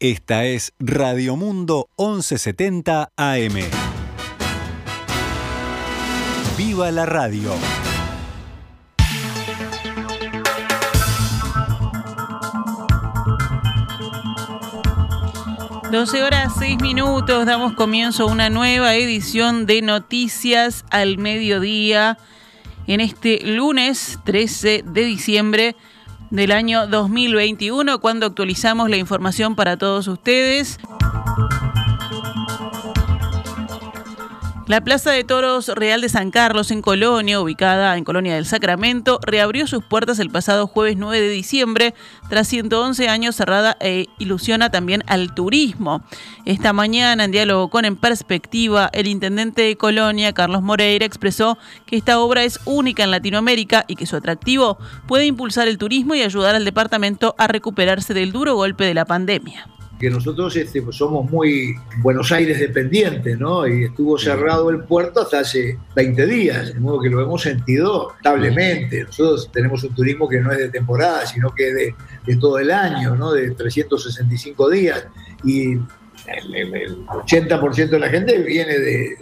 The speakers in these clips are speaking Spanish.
Esta es Radio Mundo 1170 AM. ¡Viva la radio! 12 horas 6 minutos, damos comienzo a una nueva edición de Noticias al Mediodía en este lunes 13 de diciembre del año 2021, cuando actualizamos la información para todos ustedes. La Plaza de Toros Real de San Carlos en Colonia, ubicada en Colonia del Sacramento, reabrió sus puertas el pasado jueves 9 de diciembre, tras 111 años cerrada e ilusiona también al turismo. Esta mañana, en diálogo con En Perspectiva, el intendente de Colonia, Carlos Moreira, expresó que esta obra es única en Latinoamérica y que su atractivo puede impulsar el turismo y ayudar al departamento a recuperarse del duro golpe de la pandemia que nosotros este, pues, somos muy Buenos Aires dependientes, ¿no? Y estuvo cerrado el puerto hasta hace 20 días, de modo que lo hemos sentido establemente. Nosotros tenemos un turismo que no es de temporada, sino que es de, todo el año, ¿no? De 365 días. Y el, 80% de la gente viene de,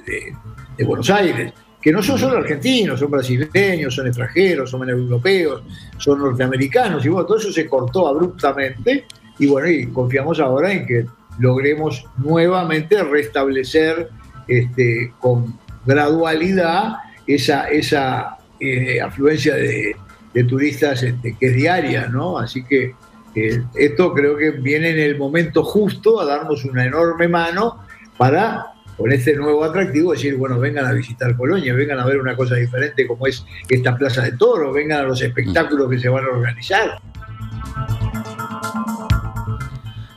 de Buenos Aires que no son solo argentinos, son brasileños, son extranjeros, son europeos, son norteamericanos, y bueno, todo eso se cortó abruptamente y bueno, y confiamos ahora en que logremos nuevamente restablecer este, con gradualidad esa, esa eh, afluencia de, turistas este, que es diaria, ¿no? Así que eh, esto creo que viene en el momento justo a darnos una enorme mano para, con este nuevo atractivo, decir, bueno, vengan a visitar Colonia, vengan a ver una cosa diferente como es esta Plaza de Toro, vengan a los espectáculos que se van a organizar.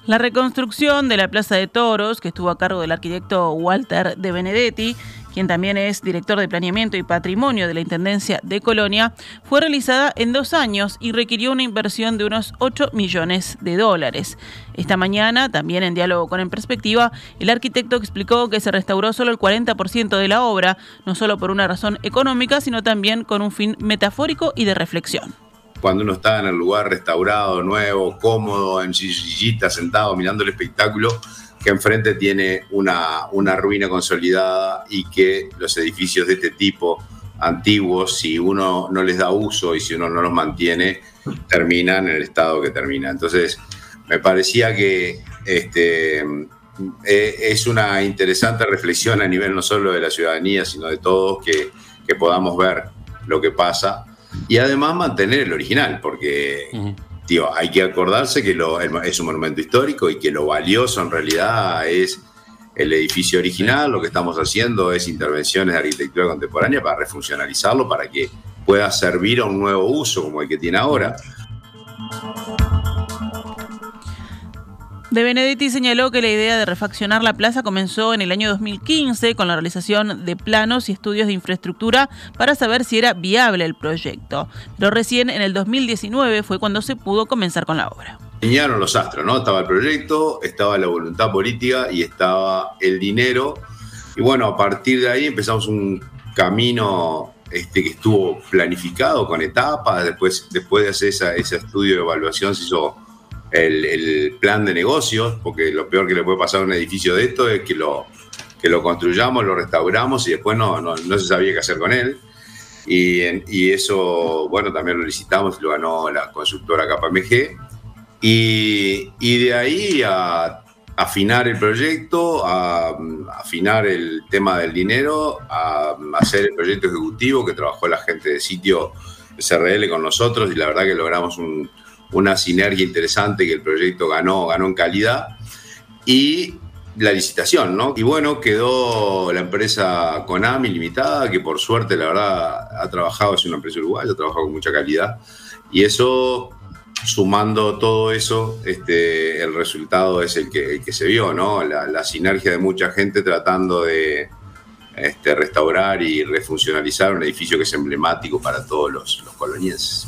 La reconstrucción de la Plaza de Toros, que estuvo a cargo del arquitecto Walter de Benedetti, quien también es director de Planeamiento y Patrimonio de la Intendencia de Colonia, fue realizada en dos años y requirió una inversión de unos 8 millones de dólares. Esta mañana, también en diálogo con En Perspectiva, el arquitecto explicó que se restauró solo el 40% de la obra, no solo por una razón económica, sino también con un fin metafórico y de reflexión cuando uno está en el lugar restaurado, nuevo, cómodo, en sillita, sentado, mirando el espectáculo, que enfrente tiene una, una ruina consolidada y que los edificios de este tipo, antiguos, si uno no les da uso y si uno no los mantiene, terminan en el estado que termina. Entonces, me parecía que este, eh, es una interesante reflexión a nivel no solo de la ciudadanía, sino de todos, que, que podamos ver lo que pasa y además mantener el original, porque hay que acordarse que lo, es un monumento histórico y que lo valioso en realidad es el edificio original, lo que estamos haciendo es intervenciones de arquitectura contemporánea para refuncionalizarlo, para que pueda servir a un nuevo uso como el que tiene ahora. De Benedetti señaló que la idea de refaccionar la plaza comenzó en el año 2015 con la realización de planos y estudios de infraestructura para saber si era viable el proyecto. Pero recién en el 2019 fue cuando se pudo comenzar con la obra. Alinearon los astros, ¿no? Estaba el proyecto, estaba la voluntad política y estaba el dinero. Y bueno, a partir de ahí empezamos un camino este, que estuvo planificado con etapas. Después, después de hacer ese estudio de evaluación se hizo el, plan de negocios, porque lo peor que le puede pasar a un edificio de esto es que lo, que lo construyamos, lo restauramos y después no, no, se sabía qué hacer con él. Y, y, eso, bueno, también lo licitamos, lo ganó la consultora KPMG. Y, y de ahí a afinar el proyecto, a, afinar el tema del dinero, a hacer el proyecto ejecutivo que trabajó la gente de sitio SRL con nosotros y la verdad que logramos un, una sinergia interesante que el proyecto ganó, ganó en calidad. Y la licitación, ¿no? Y bueno, quedó la empresa Konami Limitada, que por suerte, la verdad, ha trabajado, es una empresa uruguaya, ha trabajado con mucha calidad. Y eso, sumando todo eso, este, el resultado es el que, que se vio, ¿no? La, sinergia de mucha gente tratando de este, restaurar y refuncionalizar un edificio que es emblemático para todos los, los colonienses.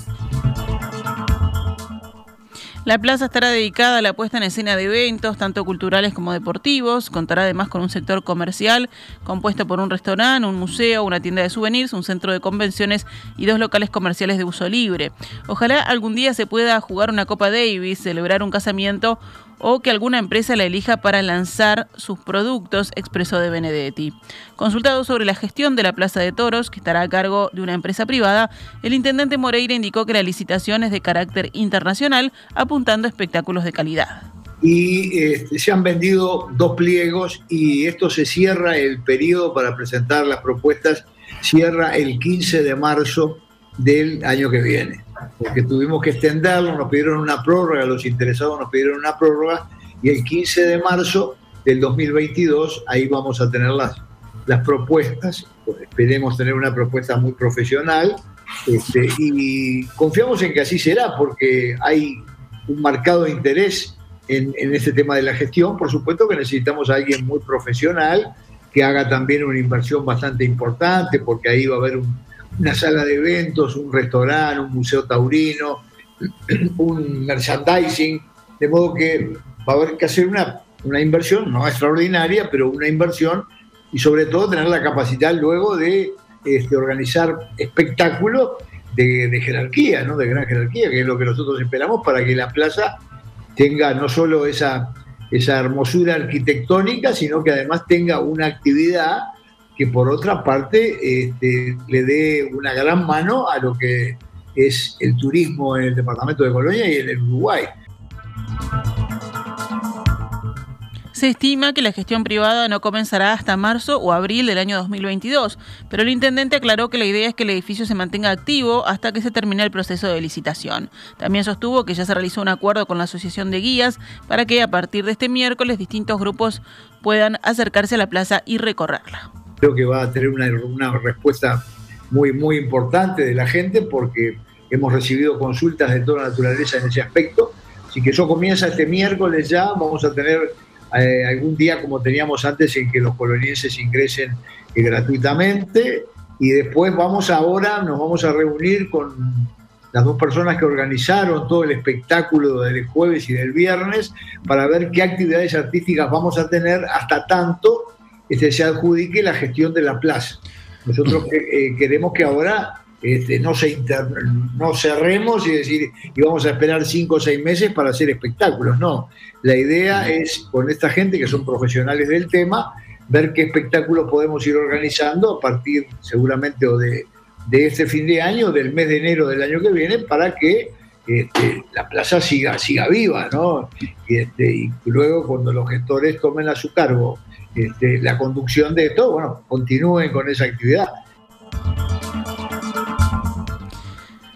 La plaza estará dedicada a la puesta en escena de eventos, tanto culturales como deportivos. Contará además con un sector comercial compuesto por un restaurante, un museo, una tienda de souvenirs, un centro de convenciones y dos locales comerciales de uso libre. Ojalá algún día se pueda jugar una Copa Davis, celebrar un casamiento o que alguna empresa la elija para lanzar sus productos, expresó de Benedetti. Consultado sobre la gestión de la Plaza de Toros, que estará a cargo de una empresa privada, el intendente Moreira indicó que la licitación es de carácter internacional, apuntando a espectáculos de calidad. Y este, se han vendido dos pliegos y esto se cierra el periodo para presentar las propuestas, cierra el 15 de marzo del año que viene, porque tuvimos que extenderlo, nos pidieron una prórroga, los interesados nos pidieron una prórroga y el 15 de marzo del 2022 ahí vamos a tener las, las propuestas, esperemos tener una propuesta muy profesional este, y confiamos en que así será porque hay un marcado interés en, este tema de la gestión. Por supuesto que necesitamos a alguien muy profesional que haga también una inversión bastante importante, porque ahí va a haber una sala de eventos, un restaurante, un museo taurino, un merchandising, de modo que va a haber que hacer una, una inversión, no extraordinaria, pero una inversión y sobre todo tener la capacidad luego de este, organizar espectáculos de, de, jerarquía, ¿no? de gran jerarquía, que es lo que nosotros esperamos para que la plaza tenga no solo esa, esa hermosura arquitectónica, sino que además tenga una actividad que por otra parte este, le dé una gran mano a lo que es el turismo en el departamento de Colonia y en el Uruguay. Se estima que la gestión privada no comenzará hasta marzo o abril del año 2022, pero el intendente aclaró que la idea es que el edificio se mantenga activo hasta que se termine el proceso de licitación. También sostuvo que ya se realizó un acuerdo con la Asociación de Guías para que a partir de este miércoles distintos grupos puedan acercarse a la plaza y recorrerla. Creo que va a tener una, una respuesta muy, muy importante de la gente porque hemos recibido consultas de toda naturaleza en ese aspecto. Así que eso comienza este miércoles ya, vamos a tener eh, algún día como teníamos antes en que los colonienses ingresen eh, gratuitamente y después vamos ahora, nos vamos a reunir con las dos personas que organizaron todo el espectáculo del jueves y del viernes para ver qué actividades artísticas vamos a tener hasta tanto este, se adjudique la gestión de la plaza. Nosotros eh, queremos que ahora este, no, se no cerremos y decir, y vamos a esperar cinco o seis meses para hacer espectáculos. No, la idea es con esta gente que son profesionales del tema, ver qué espectáculos podemos ir organizando a partir seguramente o de, este fin de año, del mes de enero del año que viene, para que este, la plaza siga, siga viva, ¿no? Y, este, y luego cuando los gestores tomen a su cargo este, la conducción de esto, bueno, continúen con esa actividad.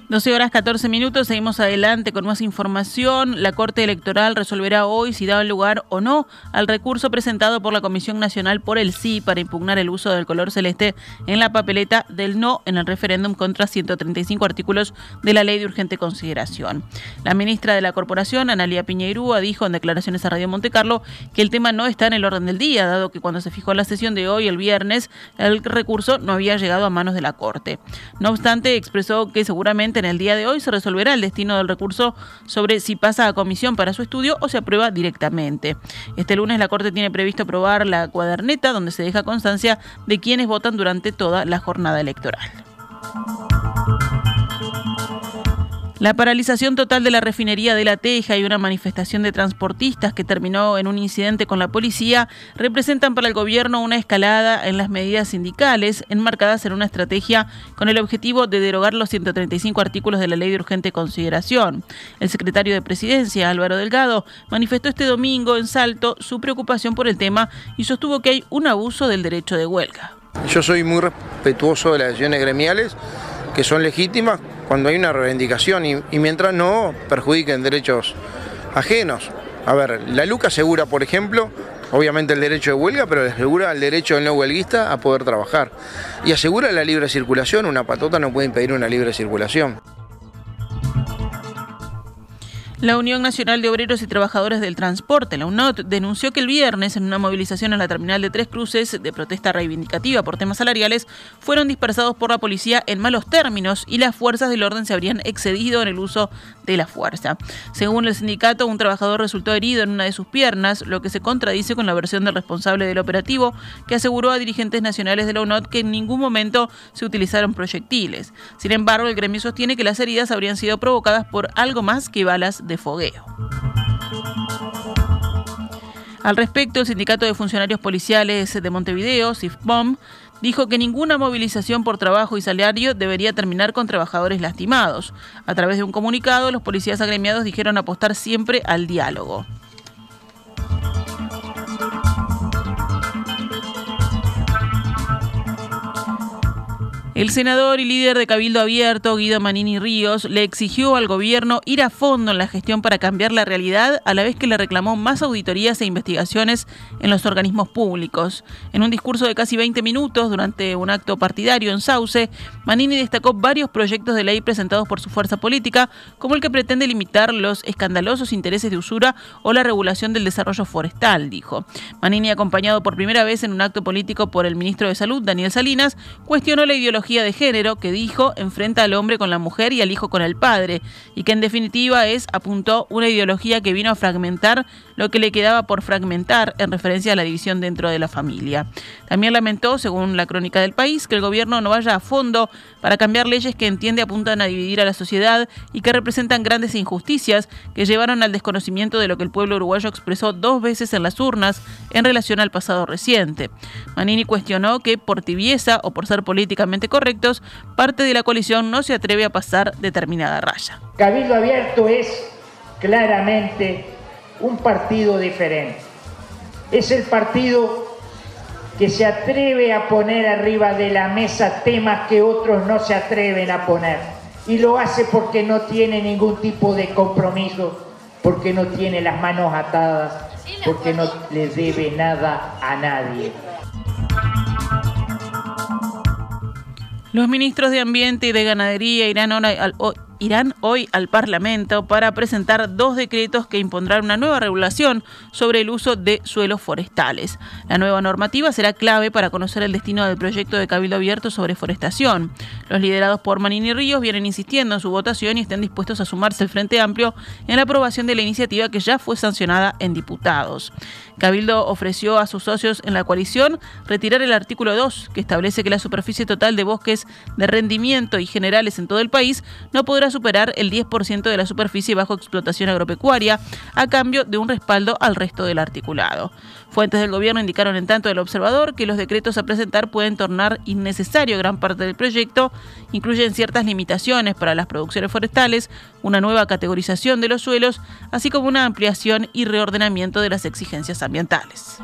12 horas 14 minutos, seguimos adelante con más información. La Corte Electoral resolverá hoy si da lugar o no al recurso presentado por la Comisión Nacional por el sí para impugnar el uso del color celeste en la papeleta del no en el referéndum contra 135 artículos de la Ley de Urgente Consideración. La ministra de la Corporación, Analia Piñeirúa, dijo en declaraciones a Radio Montecarlo que el tema no está en el orden del día, dado que cuando se fijó la sesión de hoy, el viernes, el recurso no había llegado a manos de la Corte. No obstante, expresó que seguramente en el día de hoy se resolverá el destino del recurso sobre si pasa a comisión para su estudio o se aprueba directamente. Este lunes la Corte tiene previsto aprobar la cuaderneta donde se deja constancia de quienes votan durante toda la jornada electoral. La paralización total de la refinería de La Teja y una manifestación de transportistas que terminó en un incidente con la policía representan para el gobierno una escalada en las medidas sindicales enmarcadas en una estrategia con el objetivo de derogar los 135 artículos de la ley de urgente consideración. El secretario de Presidencia, Álvaro Delgado, manifestó este domingo en Salto su preocupación por el tema y sostuvo que hay un abuso del derecho de huelga. Yo soy muy respetuoso de las decisiones gremiales que son legítimas cuando hay una reivindicación y, mientras no perjudiquen derechos ajenos. A ver, la LUCA asegura, por ejemplo, obviamente el derecho de huelga, pero asegura el derecho del no huelguista a poder trabajar. Y asegura la libre circulación, una patota no puede impedir una libre circulación. La Unión Nacional de Obreros y Trabajadores del Transporte, la UNOT, denunció que el viernes, en una movilización en la terminal de Tres Cruces de protesta reivindicativa por temas salariales, fueron dispersados por la policía en malos términos y las fuerzas del orden se habrían excedido en el uso de la fuerza. Según el sindicato, un trabajador resultó herido en una de sus piernas, lo que se contradice con la versión del responsable del operativo, que aseguró a dirigentes nacionales de la UNOT que en ningún momento se utilizaron proyectiles. Sin embargo, el gremio sostiene que las heridas habrían sido provocadas por algo más que balas de fogueo. Al respecto, el Sindicato de Funcionarios Policiales de Montevideo, SIFPOM, dijo que ninguna movilización por trabajo y salario debería terminar con trabajadores lastimados. A través de un comunicado, los policías agremiados dijeron apostar siempre al diálogo. El senador y líder de Cabildo Abierto, Guido Manini Ríos, le exigió al gobierno ir a fondo en la gestión para cambiar la realidad, a la vez que le reclamó más auditorías e investigaciones en los organismos públicos. En un discurso de casi 20 minutos durante un acto partidario en Sauce, Manini destacó varios proyectos de ley presentados por su fuerza política, como el que pretende limitar los escandalosos intereses de usura o la regulación del desarrollo forestal, dijo. Manini, acompañado por primera vez en un acto político por el ministro de Salud, Daniel Salinas, cuestionó la de género que dijo enfrenta al hombre con la mujer y al hijo con el padre, y que en definitiva es, apuntó, una ideología que vino a fragmentar lo que le quedaba por fragmentar en referencia a la división dentro de la familia. También lamentó, según la crónica del país, que el gobierno no vaya a fondo para cambiar leyes que entiende apuntan a dividir a la sociedad y que representan grandes injusticias que llevaron al desconocimiento de lo que el pueblo uruguayo expresó dos veces en las urnas en relación al pasado reciente. Manini cuestionó que por tibieza o por ser políticamente correctos, parte de la coalición no se atreve a pasar determinada raya. Cabildo Abierto es claramente un partido diferente. Es el partido que se atreve a poner arriba de la mesa temas que otros no se atreven a poner. Y lo hace porque no tiene ningún tipo de compromiso, porque no tiene las manos atadas, porque no le debe nada a nadie. Los ministros de Ambiente y de Ganadería irán irán hoy al Parlamento para presentar dos decretos que impondrán una nueva regulación sobre el uso de suelos forestales. La nueva normativa será clave para conocer el destino del proyecto de Cabildo Abierto sobre forestación. Los liderados por Manini Ríos vienen insistiendo en su votación y están dispuestos a sumarse al Frente Amplio en la aprobación de la iniciativa que ya fue sancionada en diputados. Cabildo ofreció a sus socios en la coalición retirar el artículo 2, que establece que la superficie total de bosques de rendimiento y generales en todo el país no podrá superar el 10% de la superficie bajo explotación agropecuaria a cambio de un respaldo al resto del articulado. Fuentes del gobierno indicaron en tanto el observador que los decretos a presentar pueden tornar innecesario gran parte del proyecto, incluyen ciertas limitaciones para las producciones forestales, una nueva categorización de los suelos, así como una ampliación y reordenamiento de las exigencias ambientales.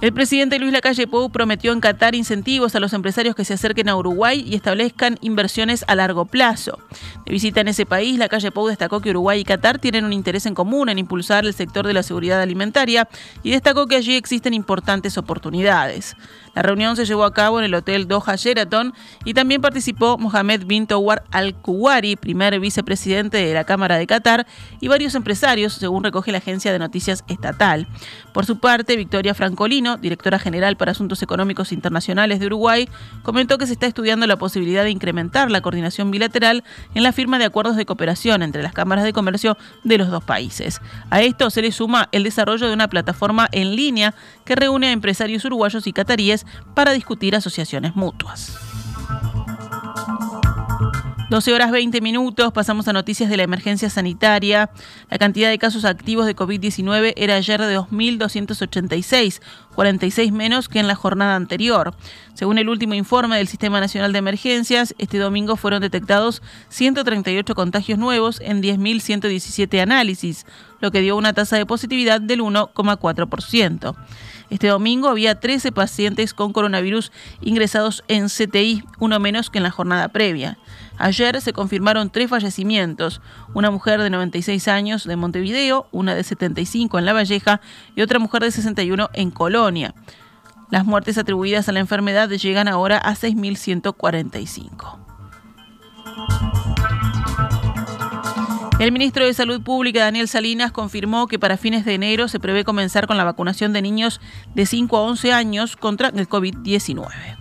El presidente Luis Lacalle Pou prometió en Qatar incentivos a los empresarios que se acerquen a Uruguay y establezcan inversiones a largo plazo. De visita en ese país, Lacalle Pou destacó que Uruguay y Qatar tienen un interés en común en impulsar el sector de la seguridad alimentaria y destacó que allí existen importantes oportunidades. La reunión se llevó a cabo en el Hotel Doha Sheraton y también participó Mohamed bin Towar Al-Kuwari, primer vicepresidente de la Cámara de Qatar, y varios empresarios, según recoge la agencia de noticias estatal. Por su parte, Victoria Francolino, directora general para Asuntos Económicos Internacionales de Uruguay, comentó que se está estudiando la posibilidad de incrementar la coordinación bilateral en la firma de acuerdos de cooperación entre las cámaras de comercio de los dos países. A esto se le suma el desarrollo de una plataforma en línea que reúne a empresarios uruguayos y cataríes para discutir asociaciones mutuas. 12 horas 20 minutos, pasamos a noticias de la emergencia sanitaria. La cantidad de casos activos de COVID-19 era ayer de 2.286, 46 menos que en la jornada anterior. Según el último informe del Sistema Nacional de Emergencias, este domingo fueron detectados 138 contagios nuevos en 10.117 análisis, lo que dio una tasa de positividad del 1,4%. Este domingo había 13 pacientes con coronavirus ingresados en CTI, uno menos que en la jornada previa. Ayer se confirmaron tres fallecimientos, una mujer de 96 años de Montevideo, una de 75 en La Valleja y otra mujer de 61 en Colonia. Las muertes atribuidas a la enfermedad llegan ahora a 6.145. El ministro de Salud Pública, Daniel Salinas, confirmó que para fines de enero se prevé comenzar con la vacunación de niños de 5 a 11 años contra el COVID-19.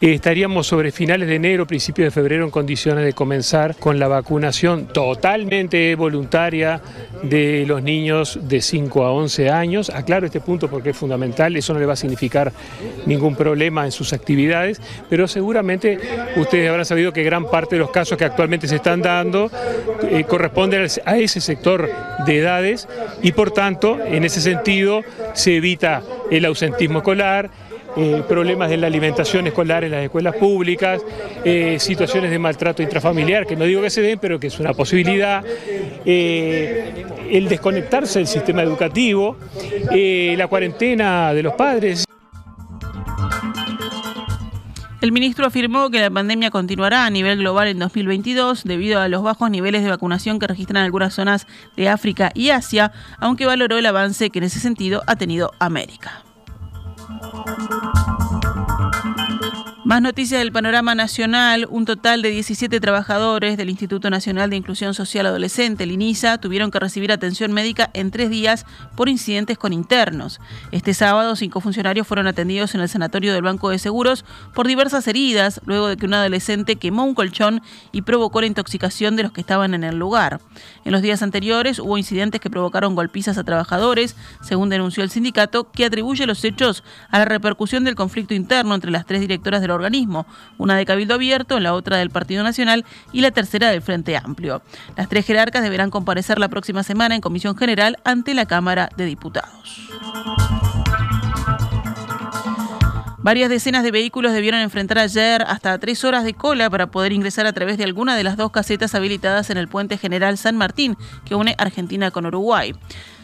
Estaríamos sobre finales de enero, principios de febrero en condiciones de comenzar con la vacunación totalmente voluntaria de los niños de 5 a 11 años. Aclaro este punto porque es fundamental, eso no le va a significar ningún problema en sus actividades, pero seguramente ustedes habrán sabido que gran parte de los casos que actualmente se están dando eh, corresponden a ese sector de edades y por tanto, en ese sentido, se evita el ausentismo escolar, eh, problemas de la alimentación escolar en las escuelas públicas, eh, situaciones de maltrato intrafamiliar, que no digo que se den, pero que es una posibilidad, eh, el desconectarse del sistema educativo, la cuarentena de los padres. El ministro afirmó que la pandemia continuará a nivel global en 2022 debido a los bajos niveles de vacunación que registran algunas zonas de África y Asia, aunque valoró el avance que en ese sentido ha tenido América. Thank you. Más noticias del panorama nacional. Un total de 17 trabajadores del Instituto Nacional de Inclusión Social Adolescente, el INISA, tuvieron que recibir atención médica en tres días por incidentes con internos. Este sábado, cinco funcionarios fueron atendidos en el sanatorio del Banco de Seguros por diversas heridas, luego de que un adolescente quemó un colchón y provocó la intoxicación de los que estaban en el lugar. En los días anteriores hubo incidentes que provocaron golpizas a trabajadores, según denunció el sindicato, que atribuye los hechos a la repercusión del conflicto interno entre las tres directoras organismo, una de Cabildo Abierto, la otra del Partido Nacional y la tercera del Frente Amplio. Las tres jerarcas deberán comparecer la próxima semana en Comisión General ante la Cámara de Diputados. Varias decenas de vehículos debieron enfrentar ayer hasta tres horas de cola para poder ingresar a través de alguna de las dos casetas habilitadas en el puente general San Martín, que une Argentina con Uruguay.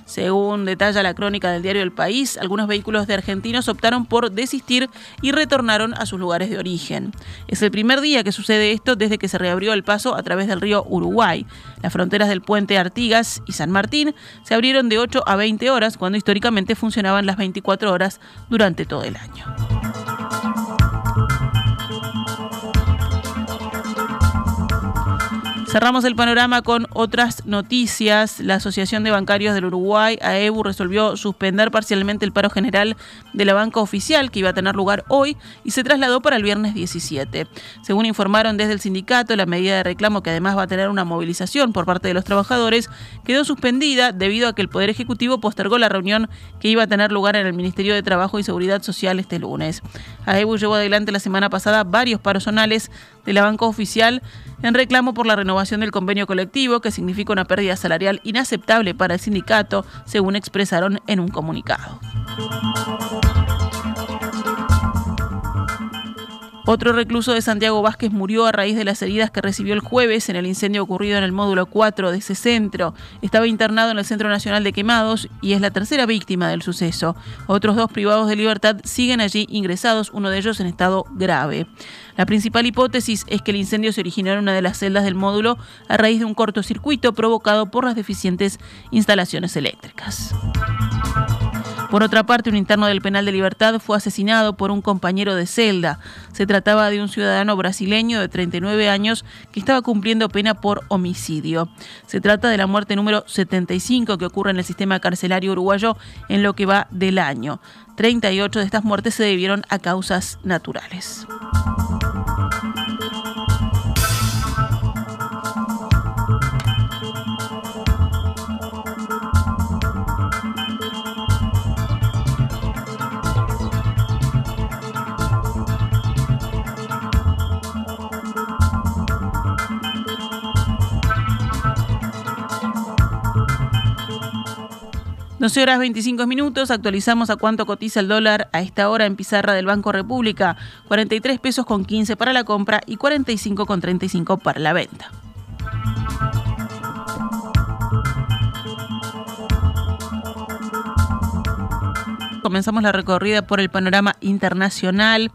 Según detalla la crónica del diario El País, algunos vehículos de argentinos optaron por desistir y retornaron a sus lugares de origen. Es el primer día que sucede esto desde que se reabrió el paso a través del río Uruguay. Las fronteras del puente Artigas y San Martín se abrieron de 8 a 20 horas cuando históricamente funcionaban las 24 horas durante todo el año. Cerramos el panorama con otras noticias. La Asociación de Bancarios del Uruguay, AEBU, resolvió suspender parcialmente el paro general de la banca oficial que iba a tener lugar hoy y se trasladó para el viernes 17. Según informaron desde el sindicato, la medida de reclamo, que además va a tener una movilización por parte de los trabajadores, quedó suspendida debido a que el Poder Ejecutivo postergó la reunión que iba a tener lugar en el Ministerio de Trabajo y Seguridad Social este lunes. AEBU llevó adelante la semana pasada varios paros zonales de la banca oficial en reclamo por la renovación del convenio colectivo, que significa una pérdida salarial inaceptable para el sindicato, según expresaron en un comunicado. Otro recluso de Santiago Vázquez murió a raíz de las heridas que recibió el jueves en el incendio ocurrido en el módulo 4 de ese centro. Estaba internado en el Centro Nacional de Quemados y es la tercera víctima del suceso. Otros dos privados de libertad siguen allí ingresados, uno de ellos en estado grave. La principal hipótesis es que el incendio se originó en una de las celdas del módulo a raíz de un cortocircuito provocado por las deficientes instalaciones eléctricas. Por otra parte, un interno del penal de libertad fue asesinado por un compañero de celda. Se trataba de un ciudadano brasileño de 39 años que estaba cumpliendo pena por homicidio. Se trata de la muerte número 75 que ocurre en el sistema carcelario uruguayo en lo que va del año. 38 de estas muertes se debieron a causas naturales. 12 horas 25 minutos, actualizamos a cuánto cotiza el dólar a esta hora en pizarra del Banco República, 43 pesos con 15 para la compra y 45 con 35 para la venta. Comenzamos la recorrida por el panorama internacional.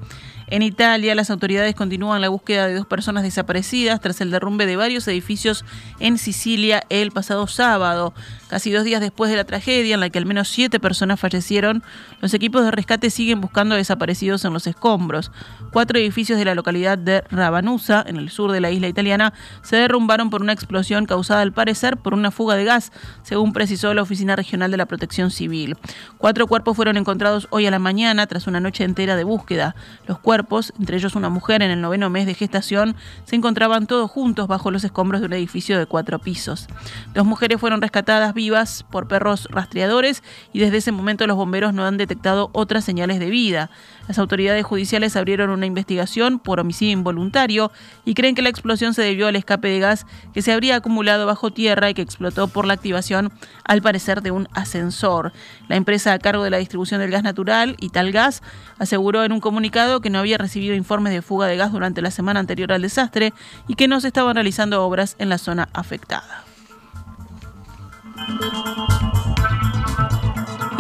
En Italia, las autoridades continúan la búsqueda de dos personas desaparecidas tras el derrumbe de varios edificios en Sicilia el pasado sábado. Casi dos días después de la tragedia, en la que al menos siete personas fallecieron, los equipos de rescate siguen buscando desaparecidos en los escombros. Cuatro edificios de la localidad de Rabanusa, en el sur de la isla italiana, se derrumbaron por una explosión causada al parecer por una fuga de gas, según precisó la Oficina Regional de la Protección Civil. Cuatro cuerpos fueron encontrados hoy a la mañana tras una noche entera de búsqueda. Los cuerpos entre ellos una mujer en el noveno mes de gestación, se encontraban todos juntos bajo los escombros de un edificio de cuatro pisos. Dos mujeres fueron rescatadas vivas por perros rastreadores y desde ese momento los bomberos no han detectado otras señales de vida. Las autoridades judiciales abrieron una investigación por homicidio involuntario y creen que la explosión se debió al escape de gas que se habría acumulado bajo tierra y que explotó por la activación, al parecer, de un ascensor. La empresa a cargo de la distribución del gas natural, Italgas, aseguró en un comunicado que no había recibido informes de fuga de gas durante la semana anterior al desastre y que no se estaban realizando obras en la zona afectada.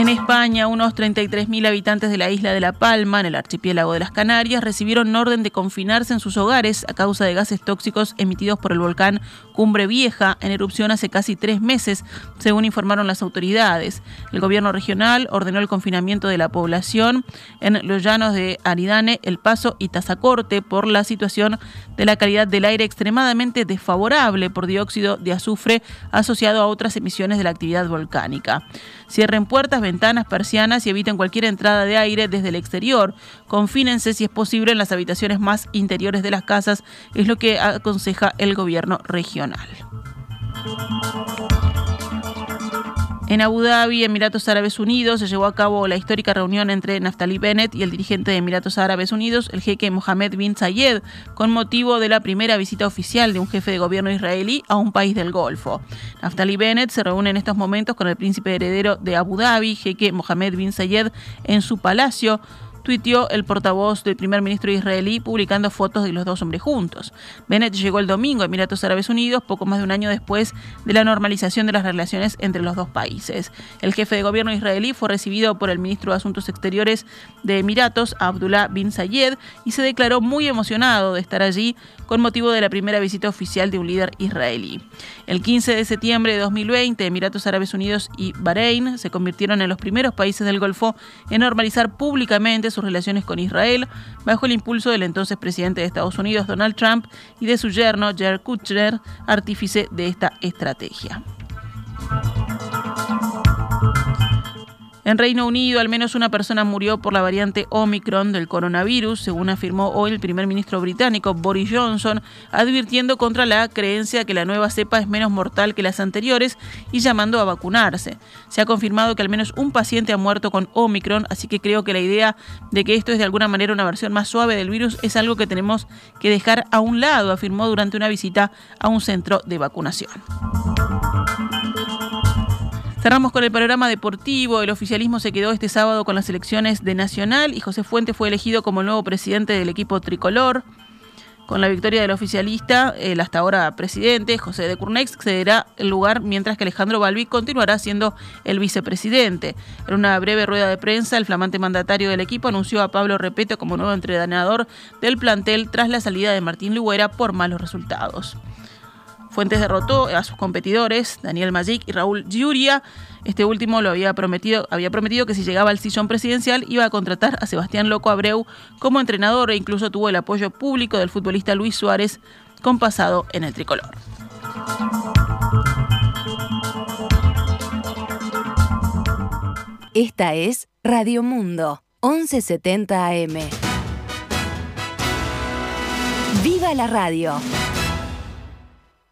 En España, unos 33.000 habitantes de la isla de La Palma, en el archipiélago de las Canarias, recibieron orden de confinarse en sus hogares a causa de gases tóxicos emitidos por el volcán Cumbre Vieja, en erupción hace casi tres meses, según informaron las autoridades. El gobierno regional ordenó el confinamiento de la población en los llanos de Aridane, El Paso y Tazacorte por la situación de la calidad del aire extremadamente desfavorable por dióxido de azufre asociado a otras emisiones de la actividad volcánica. Cierren puertas, ventanas, persianas y eviten cualquier entrada de aire desde el exterior. Confínense si es posible en las habitaciones más interiores de las casas, es lo que aconseja el gobierno regional. En Abu Dhabi, Emiratos Árabes Unidos, se llevó a cabo la histórica reunión entre Naftali Bennett y el dirigente de Emiratos Árabes Unidos, el jeque Mohammed bin Zayed, con motivo de la primera visita oficial de un jefe de gobierno israelí a un país del Golfo. Naftali Bennett se reúne en estos momentos con el príncipe heredero de Abu Dhabi, jeque Mohammed bin Zayed, en su palacio tuiteó el portavoz del primer ministro israelí publicando fotos de los dos hombres juntos. Bennett llegó el domingo a Emiratos Árabes Unidos, poco más de un año después de la normalización de las relaciones entre los dos países. El jefe de gobierno israelí fue recibido por el ministro de Asuntos Exteriores de Emiratos, Abdullah bin Zayed, y se declaró muy emocionado de estar allí con motivo de la primera visita oficial de un líder israelí. El 15 de septiembre de 2020, Emiratos Árabes Unidos y Bahrein se convirtieron en los primeros países del Golfo en normalizar públicamente sus relaciones con Israel, bajo el impulso del entonces presidente de Estados Unidos, Donald Trump, y de su yerno, Jared Kushner, artífice de esta estrategia. En Reino Unido, al menos una persona murió por la variante Omicron del coronavirus, según afirmó hoy el primer ministro británico Boris Johnson, advirtiendo contra la creencia que la nueva cepa es menos mortal que las anteriores y llamando a vacunarse. Se ha confirmado que al menos un paciente ha muerto con Omicron, así que creo que la idea de que esto es de alguna manera una versión más suave del virus es algo que tenemos que dejar a un lado, afirmó durante una visita a un centro de vacunación. Cerramos con el panorama deportivo. El oficialismo se quedó este sábado con las elecciones de Nacional y José Fuentes fue elegido como el nuevo presidente del equipo tricolor. Con la victoria del oficialista, el hasta ahora presidente, José de Curnex, cederá el lugar mientras que Alejandro Balbi continuará siendo el vicepresidente. En una breve rueda de prensa, el flamante mandatario del equipo anunció a Pablo Repeto como nuevo entrenador del plantel tras la salida de Martín Luguera por malos resultados. Fuentes derrotó a sus competidores, Daniel Magic y Raúl Giuria. Este último lo había prometido, había prometido que si llegaba al sillón presidencial iba a contratar a Sebastián Loco Abreu como entrenador e incluso tuvo el apoyo público del futbolista Luis Suárez, con pasado en el tricolor. Esta es Radio Mundo, 1170 AM. ¡Viva la radio!